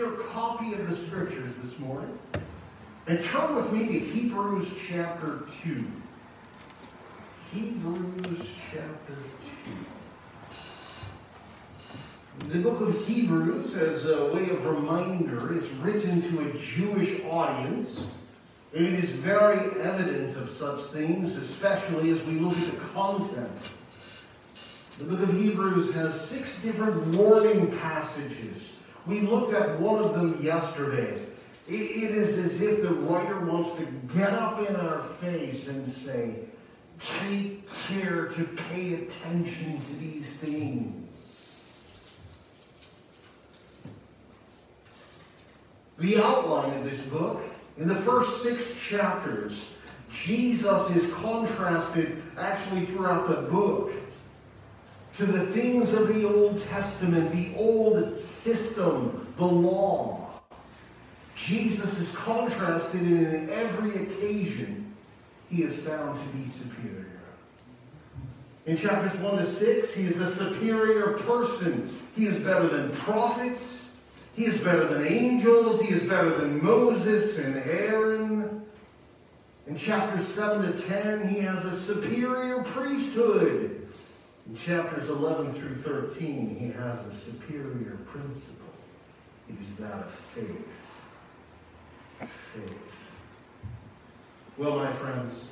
your copy of the scriptures this morning and turn with me to Hebrews chapter 2. Hebrews chapter 2. The book of Hebrews, as a way of reminder, is written to a Jewish audience. And it is very evident of such things, especially as we look at the content. The book of Hebrews has six different warning passages. We looked at one of them yesterday. it, it is as if the writer wants to get up in our face and say, Take care to pay attention to these things. The outline of this book, in the first six chapters, Jesus is contrasted actually throughout the book to the things of the Old Testament, the old system, the law. Jesus is contrasted and in every occasion he is found to be superior. In chapters 1 to 6, he is a superior person. He is better than prophets. He is better than angels. He is better than Moses and Aaron. In chapters 7 to 10, he has a superior priesthood. In chapters 11 through 13, he has a superior principle. It is that of faith. Faith. Well, my friends,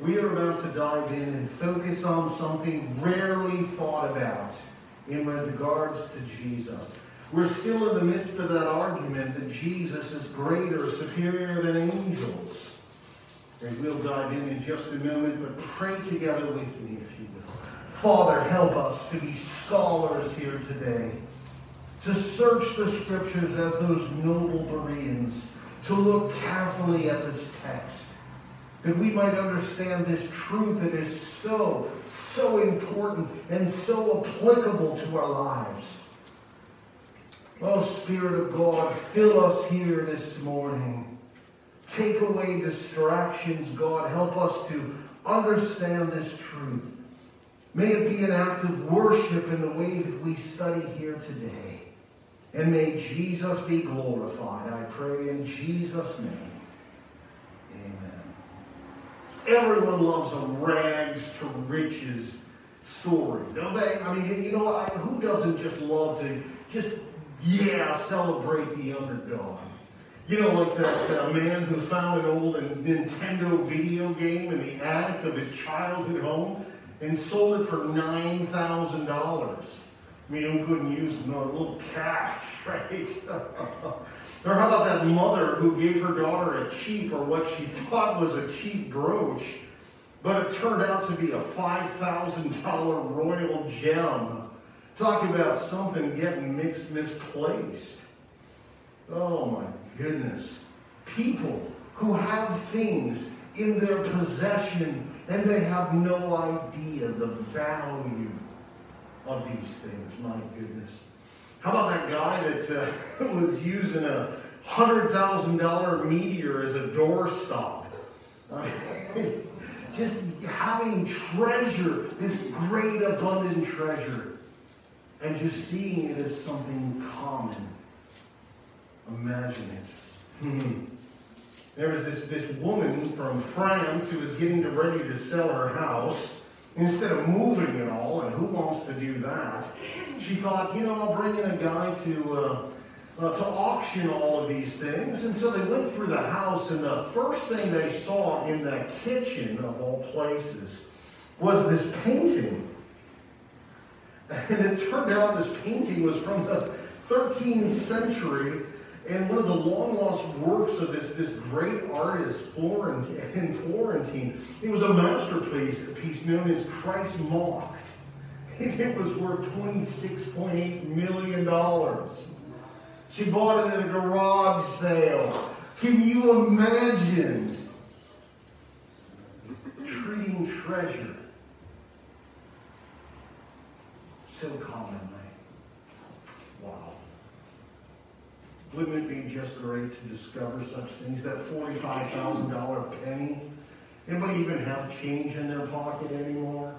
we are about to dive in and focus on something rarely thought about in regards to Jesus. We're still in the midst of that argument that Jesus is greater, superior than angels. And we'll dive in in just a moment, but pray together with me. Father, help us to be scholars here today, to search the scriptures as those noble Bereans to look carefully at this text, that we might understand this truth that is so, so important and so applicable to our lives. Oh, Spirit of God, fill us here this morning. Take away distractions, God. Help us to understand this truth. May it be an act of worship in the way that we study here today. And may Jesus be glorified. I pray in Jesus' name. Amen. Everyone loves a rags to riches story, don't they? I mean, you know, who doesn't just love to just, yeah, celebrate the underdog? You know, like that, that man who found an old Nintendo video game in the attic of his childhood home and sold it for $9,000. I mean, who couldn't use a little cash, right? or how about that mother who gave her daughter a cheap or what she thought was a cheap brooch, but it turned out to be a $5,000 royal gem. Talk about something getting mixed, misplaced. Oh my goodness. People who have things in their possession and they have no idea the value of these things. My goodness. How about that guy that uh, was using a $100,000 meteor as a doorstop? Just having treasure, this great abundant treasure, and just seeing it as something common. Imagine it. There was this, this woman from France who was getting ready to sell her house Instead of moving it all, and who wants to do that, she thought, you know, I'll bring in a guy to uh, uh, to auction all of these things. And so they went through the house, and the first thing they saw in the kitchen, of all places, was this painting. And it turned out this painting was from the 13th century and one of the long lost works of this, this great artist Florentine, in Florentine, it was a masterpiece piece known as Christ Mocked. It was worth $26.8 million. She bought it at a garage sale. Can you imagine treating treasure so commonly? Wow. Wouldn't it be just great to discover such things? That $45,000 penny. Anybody even have change in their pocket anymore?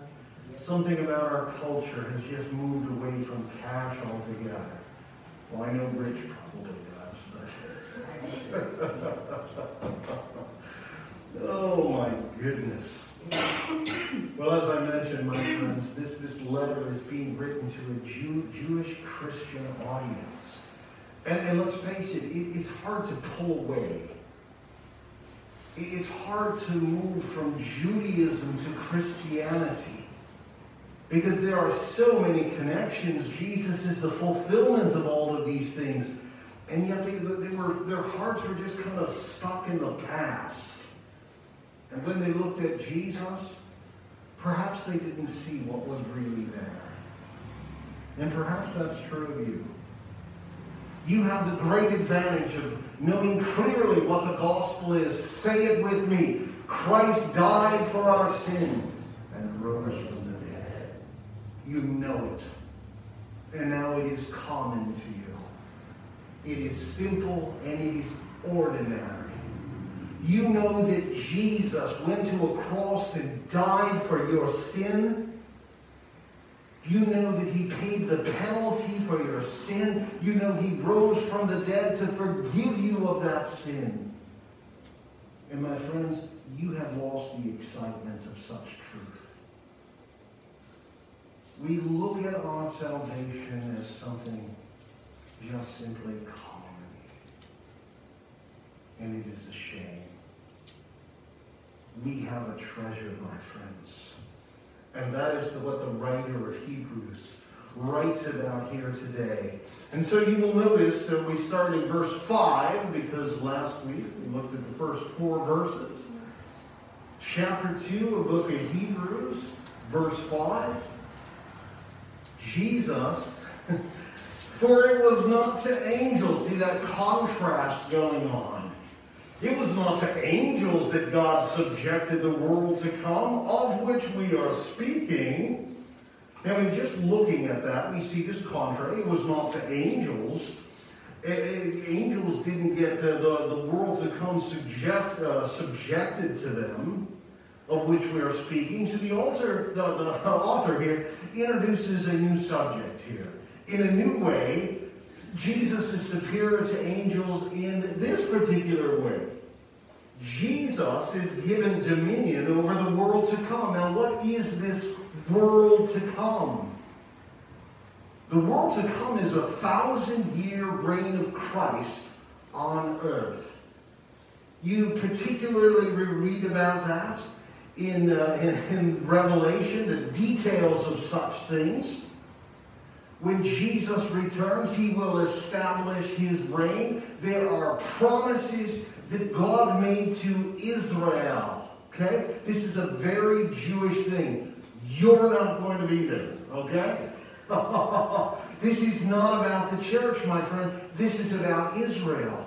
Something about our culture has just moved away from cash altogether. Well, I know Rich probably does, but. oh my goodness. Well, as I mentioned, my friends, this, this letter is being written to a Jew, Jewish Christian audience. And, and let's face it, it, it's hard to pull away. It, it's hard to move from Judaism to Christianity. Because there are so many connections. Jesus is the fulfillment of all of these things. And yet they, they were, their hearts were just kind of stuck in the past. And when they looked at Jesus, perhaps they didn't see what was really there. And perhaps that's true of you. You have the great advantage of knowing clearly what the gospel is. Say it with me. Christ died for our sins and rose from the dead. You know it. And now it is common to you. It is simple and it is ordinary. You know that Jesus went to a cross and died for your sin. You know that he paid the penalty for your sin. You know he rose from the dead to forgive you of that sin. And my friends, you have lost the excitement of such truth. We look at our salvation as something just simply common. And it is a shame. We have a treasure, my friends. And that is what the writer of Hebrews writes about here today. And so you will notice that we start in verse 5 because last week we looked at the first four verses. Chapter 2 of book of Hebrews, verse 5. Jesus, for it was not to angels. See that contrast going on. It was not to angels that God subjected the world to come, of which we are speaking. Now, in just looking at that, we see this contrary. It was not to angels. Angels didn't get the, the, the world to come suggest, uh, subjected to them, of which we are speaking. So the author, the, the author here introduces a new subject here. In a new way, Jesus is superior to angels in this particular way. Jesus is given dominion over the world to come. Now, what is this world to come? The world to come is a thousand year reign of Christ on earth. You particularly read about that in, uh, in, in Revelation, the details of such things. When Jesus returns, he will establish his reign. There are promises that God made to Israel. Okay? This is a very Jewish thing. You're not going to be there. Okay? this is not about the church, my friend. This is about Israel.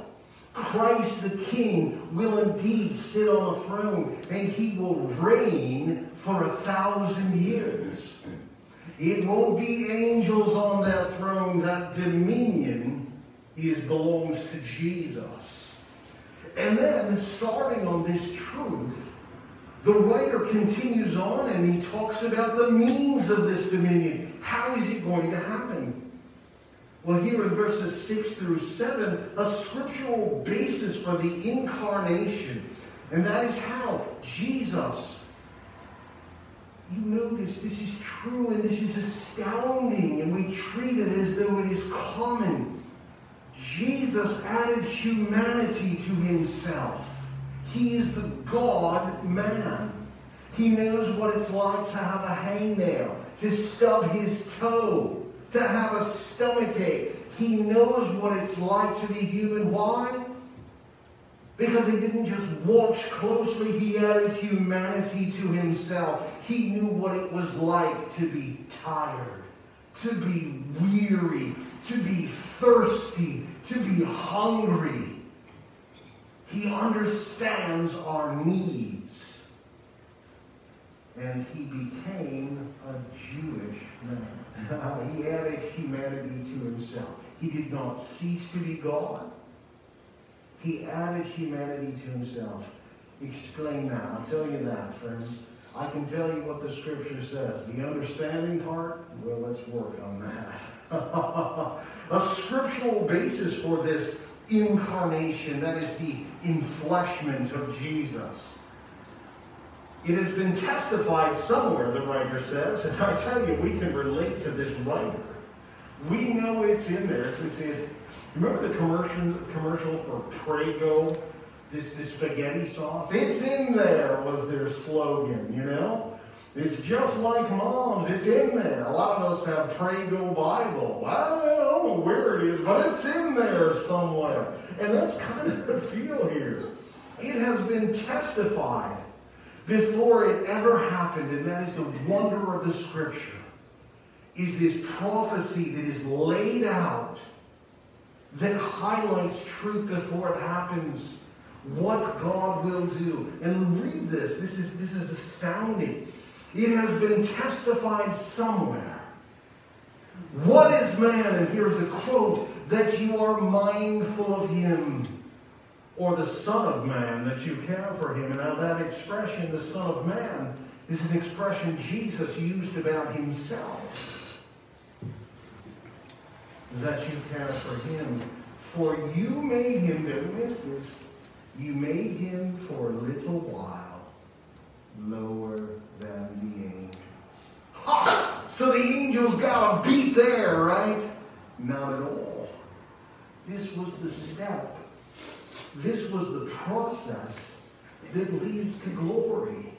Christ the King will indeed sit on a throne and he will reign for a thousand years. It won't be angels on that throne. That dominion is, belongs to Jesus. And then, starting on this truth, the writer continues on and he talks about the means of this dominion. How is it going to happen? Well, here in verses 6 through 7, a scriptural basis for the incarnation. And that is how Jesus you know this. This is true and this is astounding, and we treat it as though it is common. Jesus added humanity to himself. He is the God man. He knows what it's like to have a hangnail, to stub his toe, to have a stomach ache. He knows what it's like to be human. Why? Because he didn't just watch closely, he added humanity to himself. He knew what it was like to be tired, to be weary, to be thirsty, to be hungry. He understands our needs. And he became a Jewish man. he added humanity to himself. He did not cease to be God. He added humanity to himself. Explain that. I'll tell you that, friends. I can tell you what the scripture says. The understanding part, well, let's work on that. a scriptural basis for this incarnation, that is the enfleshment of Jesus. It has been testified somewhere, the writer says, and I tell you, we can relate to this writer. We know it's in there. It's, it's, it, remember the commercial, commercial for Prego, this, this spaghetti sauce? It's in there was their slogan, you know? It's just like mom's. It's in there. A lot of us have Prego Bible. I don't know where it is, but it's in there somewhere. And that's kind of the feel here. It has been testified before it ever happened, and that is the wonder of the Scripture, is this prophecy that is laid out that highlights truth before it happens, what God will do. And read this. This is, this is astounding. It has been testified somewhere. What is man? And here's a quote that you are mindful of him, or the Son of Man, that you care for him. And now that expression, the Son of Man, is an expression Jesus used about himself. That you care for him. For you made him, don't this, you made him for a little while lower than the angels. Ha! So the angels got a beat there, right? Not at all. This was the step. This was the process that leads to glory.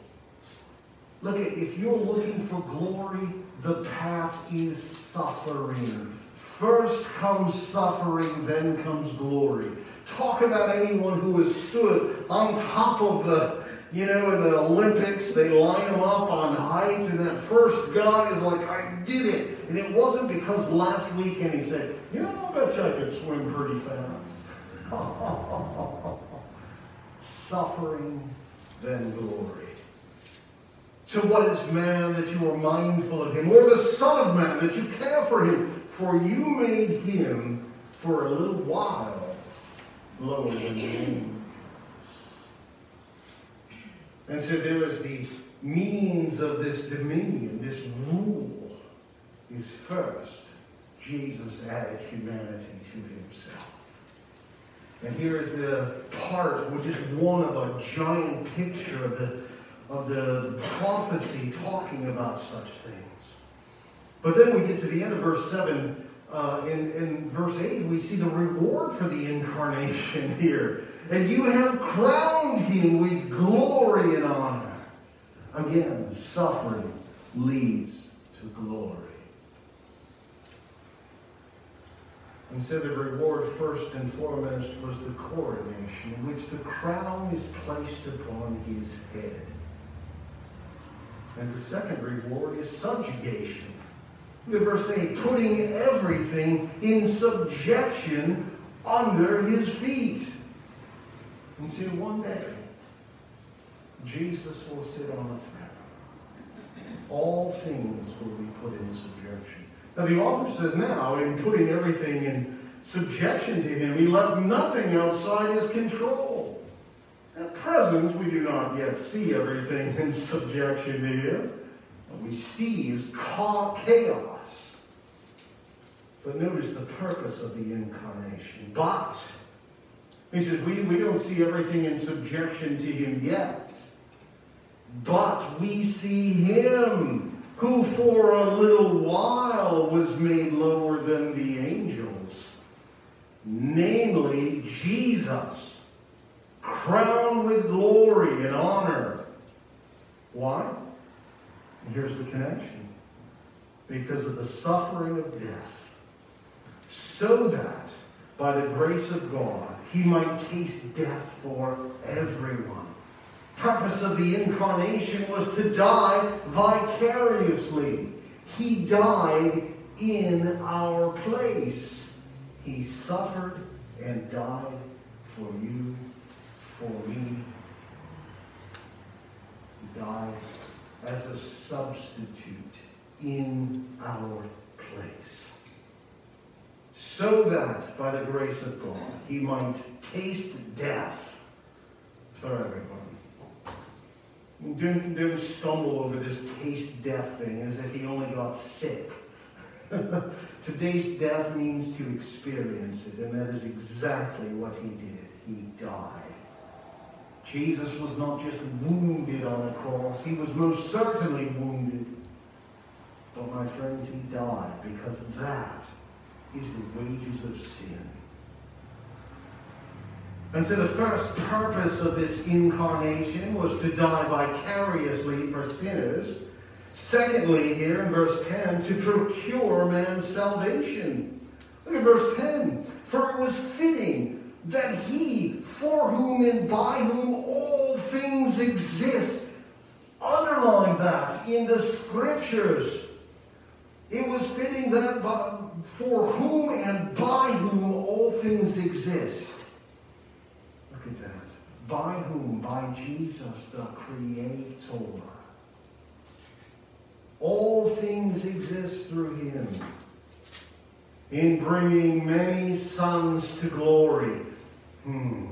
Look, at if you're looking for glory, the path is suffering. First comes suffering, then comes glory. Talk about anyone who has stood on top of the you know, in the Olympics, they line them up on height, and that first guy is like, I did it. And it wasn't because last weekend he said, you know, I bet you I could swim pretty fast. Suffering, then glory. So what is man that you are mindful of him, or the Son of Man that you care for him? For you made him for a little while lower than the angels. And so there is the means of this dominion, this rule, is first, Jesus added humanity to himself. And here is the part, which is one of a giant picture of the, of the prophecy talking about such things. But then we get to the end of verse 7. Uh, in, in verse 8, we see the reward for the incarnation here and you have crowned him with glory and honor. Again, suffering leads to glory. And so the reward, first and foremost, was the coronation, in which the crown is placed upon his head. And the second reward is subjugation. Verse 8, putting everything in subjection under his feet. And see, one day, Jesus will sit on a throne. All things will be put in subjection. Now, the author says now, in putting everything in subjection to him, he left nothing outside his control. At present, we do not yet see everything in subjection to him. What we see is chaos. But notice the purpose of the incarnation. But he says, we, we don't see everything in subjection to him yet. But we see him who for a little while was made lower than the angels, namely Jesus, crowned with glory and honor. Why? Here's the connection. Because of the suffering of death, so that by the grace of God, he might taste death for everyone. Purpose of the incarnation was to die vicariously. He died in our place. He suffered and died for you, for me. He died as a substitute in our place so that by the grace of God he might taste death for everyone. Don't, don't stumble over this taste death thing as if he only got sick. Today's death means to experience it, and that is exactly what he did. He died. Jesus was not just wounded on a cross, he was most certainly wounded. But my friends, he died because that is the wages of sin. And so the first purpose of this incarnation was to die vicariously for sinners. Secondly, here in verse 10, to procure man's salvation. Look at verse 10. For it was fitting that he, for whom and by whom all things exist, underline that in the scriptures. It was fitting that by, for whom and by whom all things exist. Look at that. By whom? By Jesus, the Creator. All things exist through him in bringing many sons to glory. Hmm.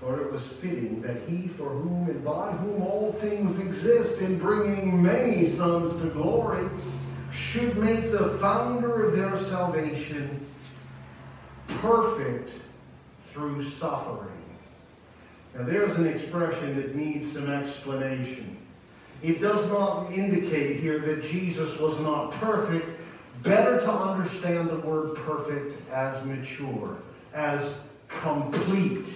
For it was fitting that he for whom and by whom all things exist in bringing many sons to glory should make the founder of their salvation perfect through suffering. Now there's an expression that needs some explanation. It does not indicate here that Jesus was not perfect. Better to understand the word perfect as mature, as complete.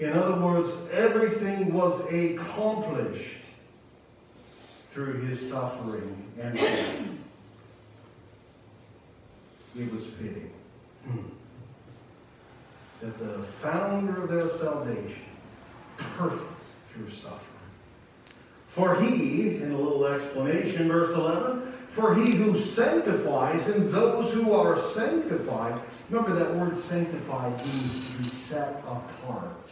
In other words, everything was accomplished through his suffering and death. It was fitting that the founder of their salvation, perfect through suffering, for he, in a little explanation, verse 11, for he who sanctifies and those who are sanctified. Remember that word sanctified means to be set apart.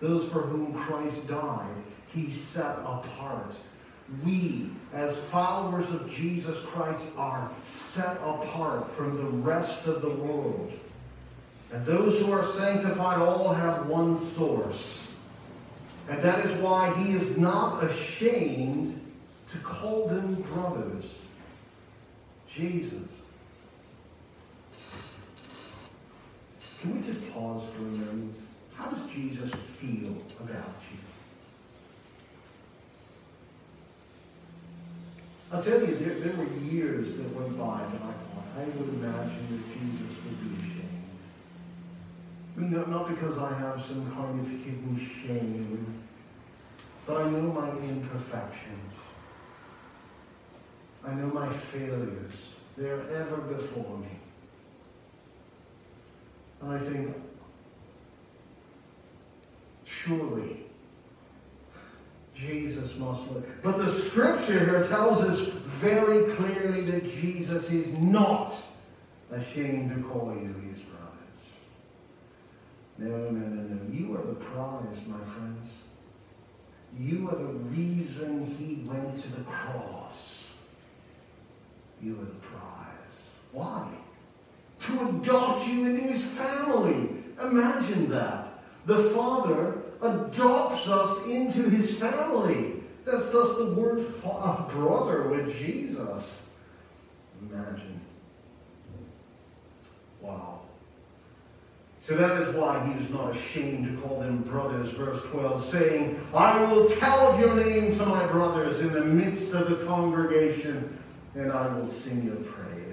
Those for whom Christ died, he set apart. We, as followers of Jesus Christ, are set apart from the rest of the world. And those who are sanctified all have one source. And that is why he is not ashamed to call them brothers. Jesus. Can we just pause for a moment? How does Jesus feel about you? I'll tell you, there, there were years that went by that I thought, I would imagine that Jesus would be ashamed. I mean, not, because I have some kind of hidden shame, but I know my imperfections. I know my failures. They're ever before me. And I think, surely Jesus must live. But the scripture here tells us very clearly that Jesus is not ashamed to call you his brothers. no, no, no, no. You are the prize, my friends. You are the reason he went to the cross. You are the prize. Why? To adopt you into his family. Imagine that. The Father adopts us into his family. That's thus the word uh, brother with Jesus. Imagine. Wow. So that is why he is not ashamed to call them brothers, verse 12, saying, I will tell of your name to my brothers in the midst of the congregation, and I will sing your praise.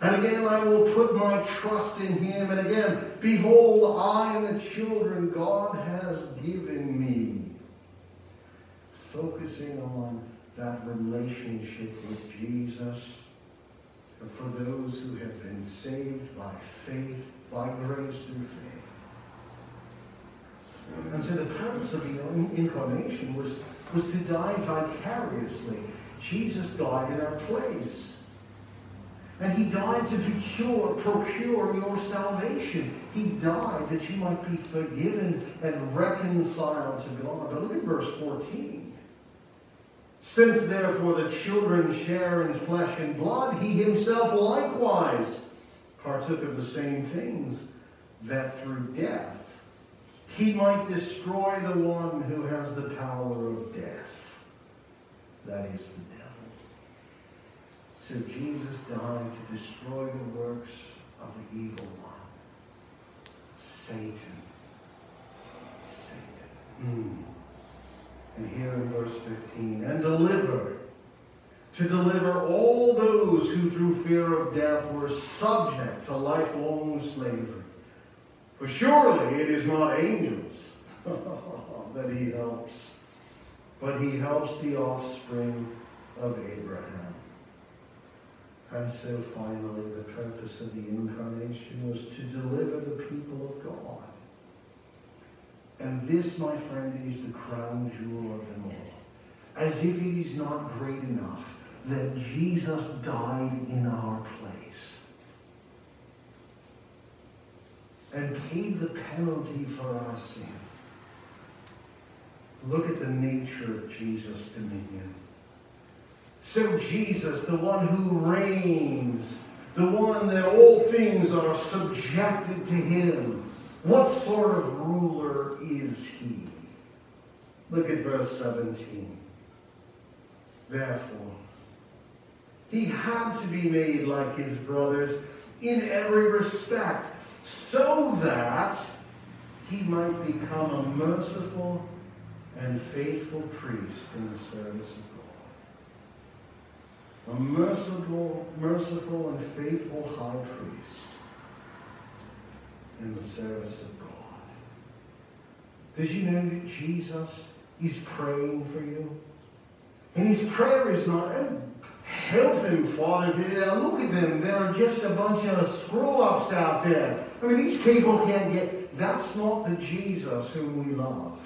And again, I will put my trust in him. And again, behold, I and the children God has given me. Focusing on that relationship with Jesus. And for those who have been saved by faith by grace through faith. And so the purpose of the incarnation was, was to die vicariously. Jesus died in our place. And he died to procure, procure your salvation. He died that you might be forgiven and reconciled to God. But look at verse 14. Since therefore the children share in flesh and blood, he himself likewise partook of the same things, that through death he might destroy the one who has the power of death. That is the devil. So Jesus died to destroy the works of the evil one. Satan. Satan. Mm. And here in verse 15, and deliver, to deliver all those who through fear of death were subject to lifelong slavery. For surely it is not angels that he helps, but he helps the offspring of Abraham. And so finally, the purpose of the incarnation was to deliver the people of God. And this, my friend, is the crown jewel of them all. As if it is not great enough that Jesus died in our place and paid the penalty for our sin. Look at the nature of Jesus' dominion. So Jesus, the one who reigns, the one that all things are subjected to him, what sort of ruler is he? Look at verse 17. Therefore, he had to be made like his brothers in every respect, so that he might become a merciful and faithful priest in the service of God. A merciful, merciful and faithful high priest in the service of God. Did you know that Jesus is praying for you? And his prayer is not, oh, help them, Father. Look at them. There are just a bunch of screw-ups out there. I mean, these people can't get... That's not the Jesus whom we love.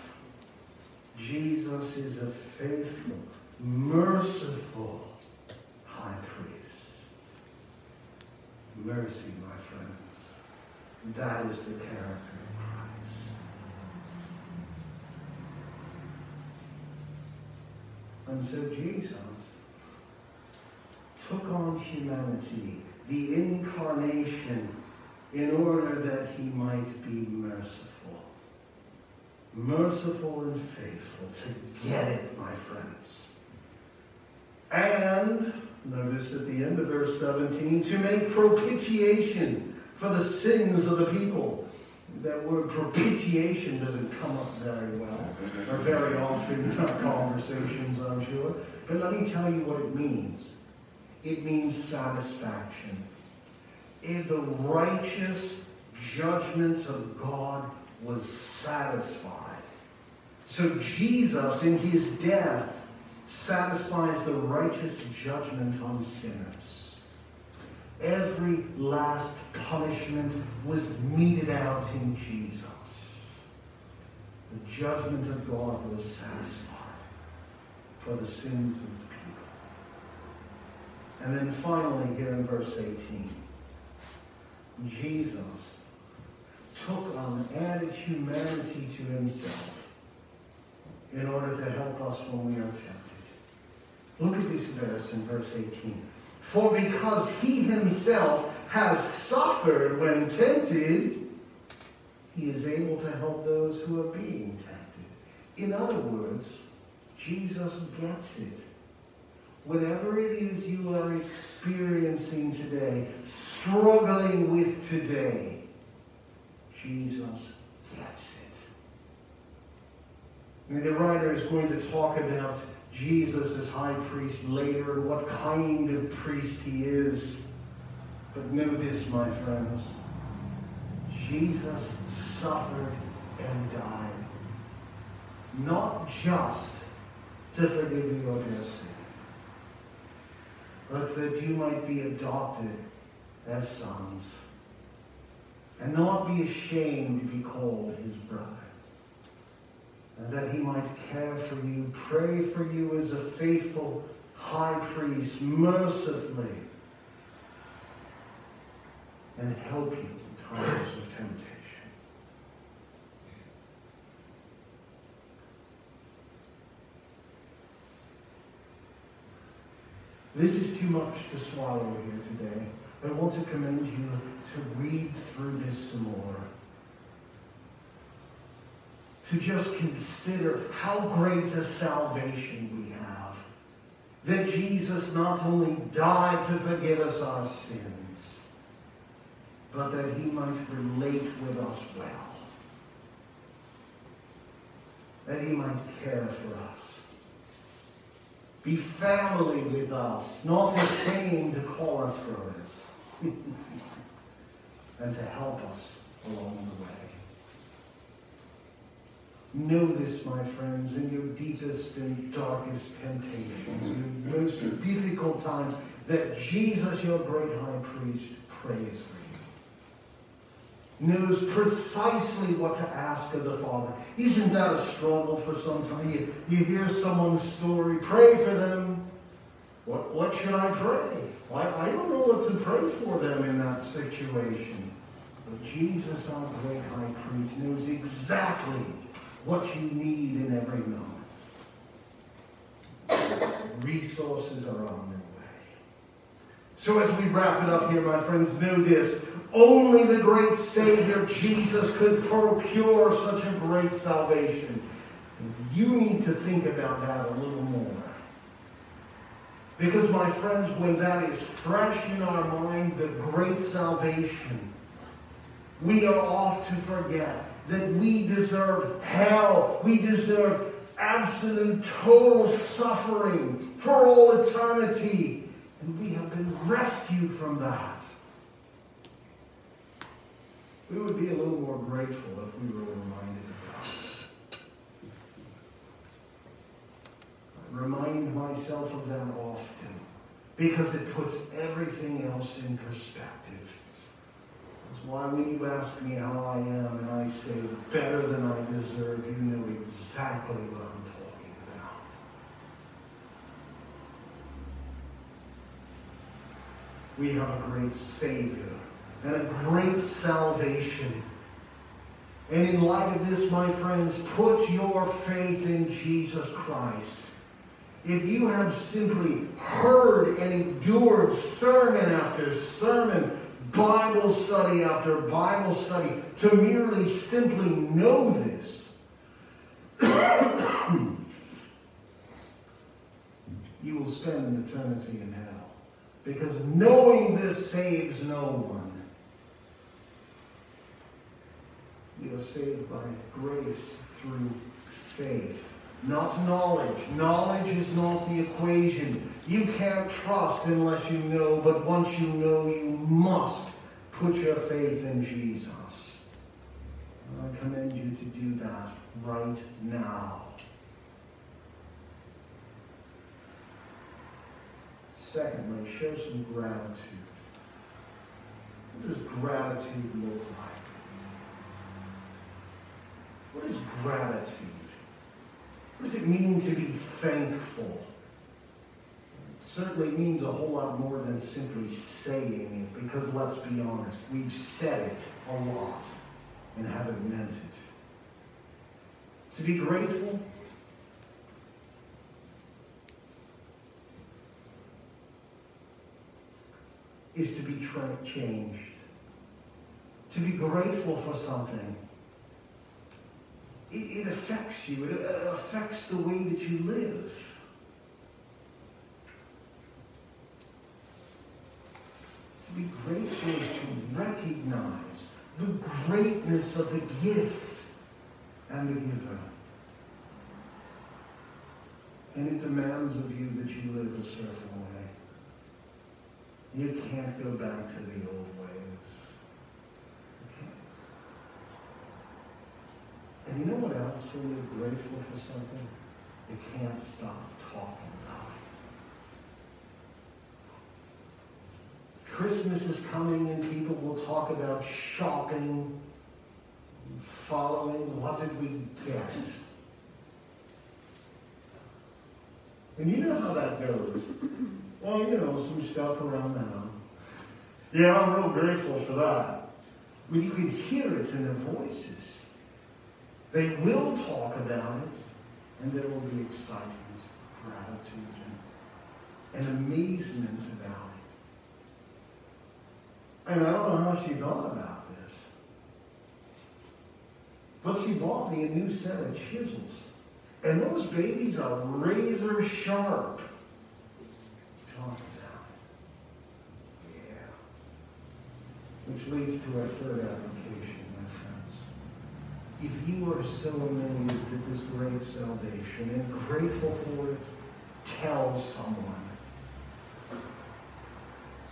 Jesus is a faithful, merciful high priest. Mercy, my friends. That is the character of Christ. And so Jesus took on humanity, the incarnation, in order that he might be merciful merciful and faithful to get it, my friends. And, notice at the end of verse 17, to make propitiation for the sins of the people. That word propitiation doesn't come up very well, or very often in our conversations, I'm sure. But let me tell you what it means. It means satisfaction. If the righteous judgments of God was satisfied. So Jesus, in his death, satisfies the righteous judgment on sinners. Every last punishment was meted out in Jesus. The judgment of God was satisfied for the sins of the people. And then finally, here in verse 18, Jesus took on added humanity to himself in order to help us when we are tempted. Look at this verse in verse 18. For because he himself has suffered when tempted, he is able to help those who are being tempted. In other words, Jesus gets it. Whatever it is you are experiencing today, struggling with today, Jesus gets it. And the writer is going to talk about Jesus as high priest later and what kind of priest he is. But know this, my friends. Jesus suffered and died. Not just to forgive your sin, but that you might be adopted as sons and not be ashamed to be called his brother. And that he might care for you, pray for you as a faithful high priest, mercifully, and help you in times of temptation. This is too much to swallow here today. I want to commend you to read through this some more. To just consider how great a salvation we have that Jesus not only died to forgive us our sins, but that he might relate with us well. That he might care for us. Be family with us, not ashamed to call us brothers, and to help us along the way. Know this, my friends, in your deepest and darkest temptations, in your most difficult times, that Jesus, your great high priest, prays for you. Knows precisely what to ask of the Father. Isn't that a struggle for some time? You, you hear someone's story, pray for them. What, what should I pray? I don't know what to pray for them in that situation. But Jesus, our great high priest, knows exactly what you need in every moment. Resources are on their way. So as we wrap it up here, my friends, know this. Only the great Savior Jesus could procure such a great salvation. You need to think about that a little more. Because, my friends, when that is fresh in our mind, the great salvation, we are off to forget that we deserve hell. We deserve absolute, total suffering for all eternity. And we have been rescued from that. We would be a little more grateful if we were reminded of that. I remind myself of that often because it puts everything else in perspective. Why when you ask me how I am and I say better than I deserve, you know exactly what I'm talking about. We have a great Savior and a great salvation. And in light of this, my friends, put your faith in Jesus Christ. If you have simply heard and endured sermon after sermon, Bible study after Bible study to merely simply know this. you will spend an eternity in hell. Because knowing this saves no one. You are saved by grace through faith. Not knowledge. Knowledge is not the equation. You can't trust unless you know, but once you know, you must put your faith in Jesus. I commend you to do that right now. Secondly, show some gratitude. What does gratitude look like? What is gratitude? What does it mean to be thankful? It certainly means a whole lot more than simply saying it, because let's be honest, we've said it a lot and haven't meant it. To be grateful is to be tra- changed. To be grateful for something it, it affects you. It affects the way that you live. Be grateful is to recognize the greatness of the gift and the giver. And it demands of you that you live a certain way. You can't go back to the old ways. And you know what else when you're grateful for something? You can't stop talking about it. Christmas is coming and people will talk about shopping, following, what did we get? And you know how that goes. Well, you know, some stuff around house. Yeah, I'm real grateful for that. But you can hear it in their voices. They will talk about it, and there will be excitement, gratitude, and, and amazement about it. And I don't know how she thought about this. But she bought me a new set of chisels. And those babies are razor sharp. talk about. Yeah. Which leads to our third application, my friends. If you are so amazed at this great salvation and grateful for it, tell someone.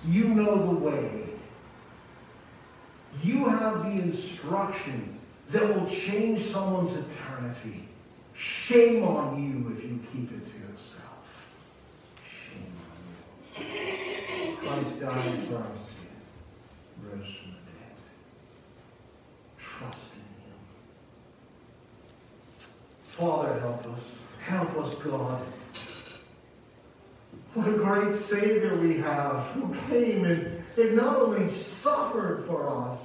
You know the way. You have the instruction that will change someone's eternity. Shame on you if you keep it to yourself. Shame on you. Christ died for our sin, rose from the dead. Trust in him. Father, help us. Help us, God. What a great Savior we have who came and, and not only suffered for us,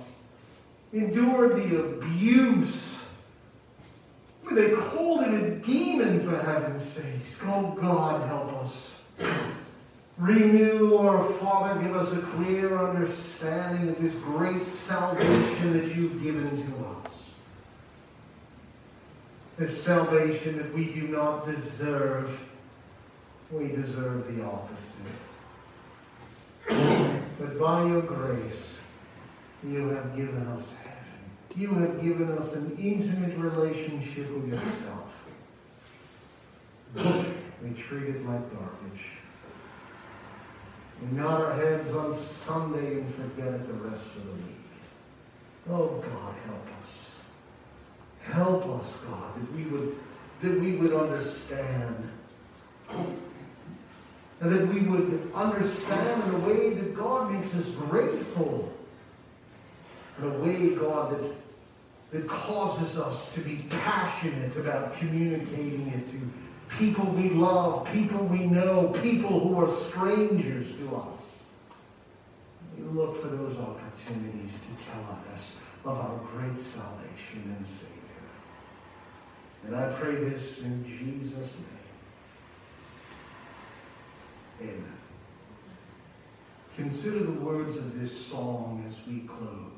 endured the abuse. But they called him a demon for heaven's sakes. Oh God, help us. Renew our Father, give us a clear understanding of this great salvation that you've given to us. This salvation that we do not deserve. We deserve the opposite. But by your grace, you have given us heaven. you have given us an intimate relationship with yourself. We treat it like garbage. We nod our heads on Sunday and forget it the rest of the week. Oh God, help us. Help us, God, that we would that we would understand. And that we would understand in a way that God makes us grateful. In a way, God, that that causes us to be passionate about communicating it to people we love, people we know, people who are strangers to us. We look for those opportunities to tell others of our great salvation and Savior. And I pray this in Jesus' name. Amen. Consider the words of this song as we close.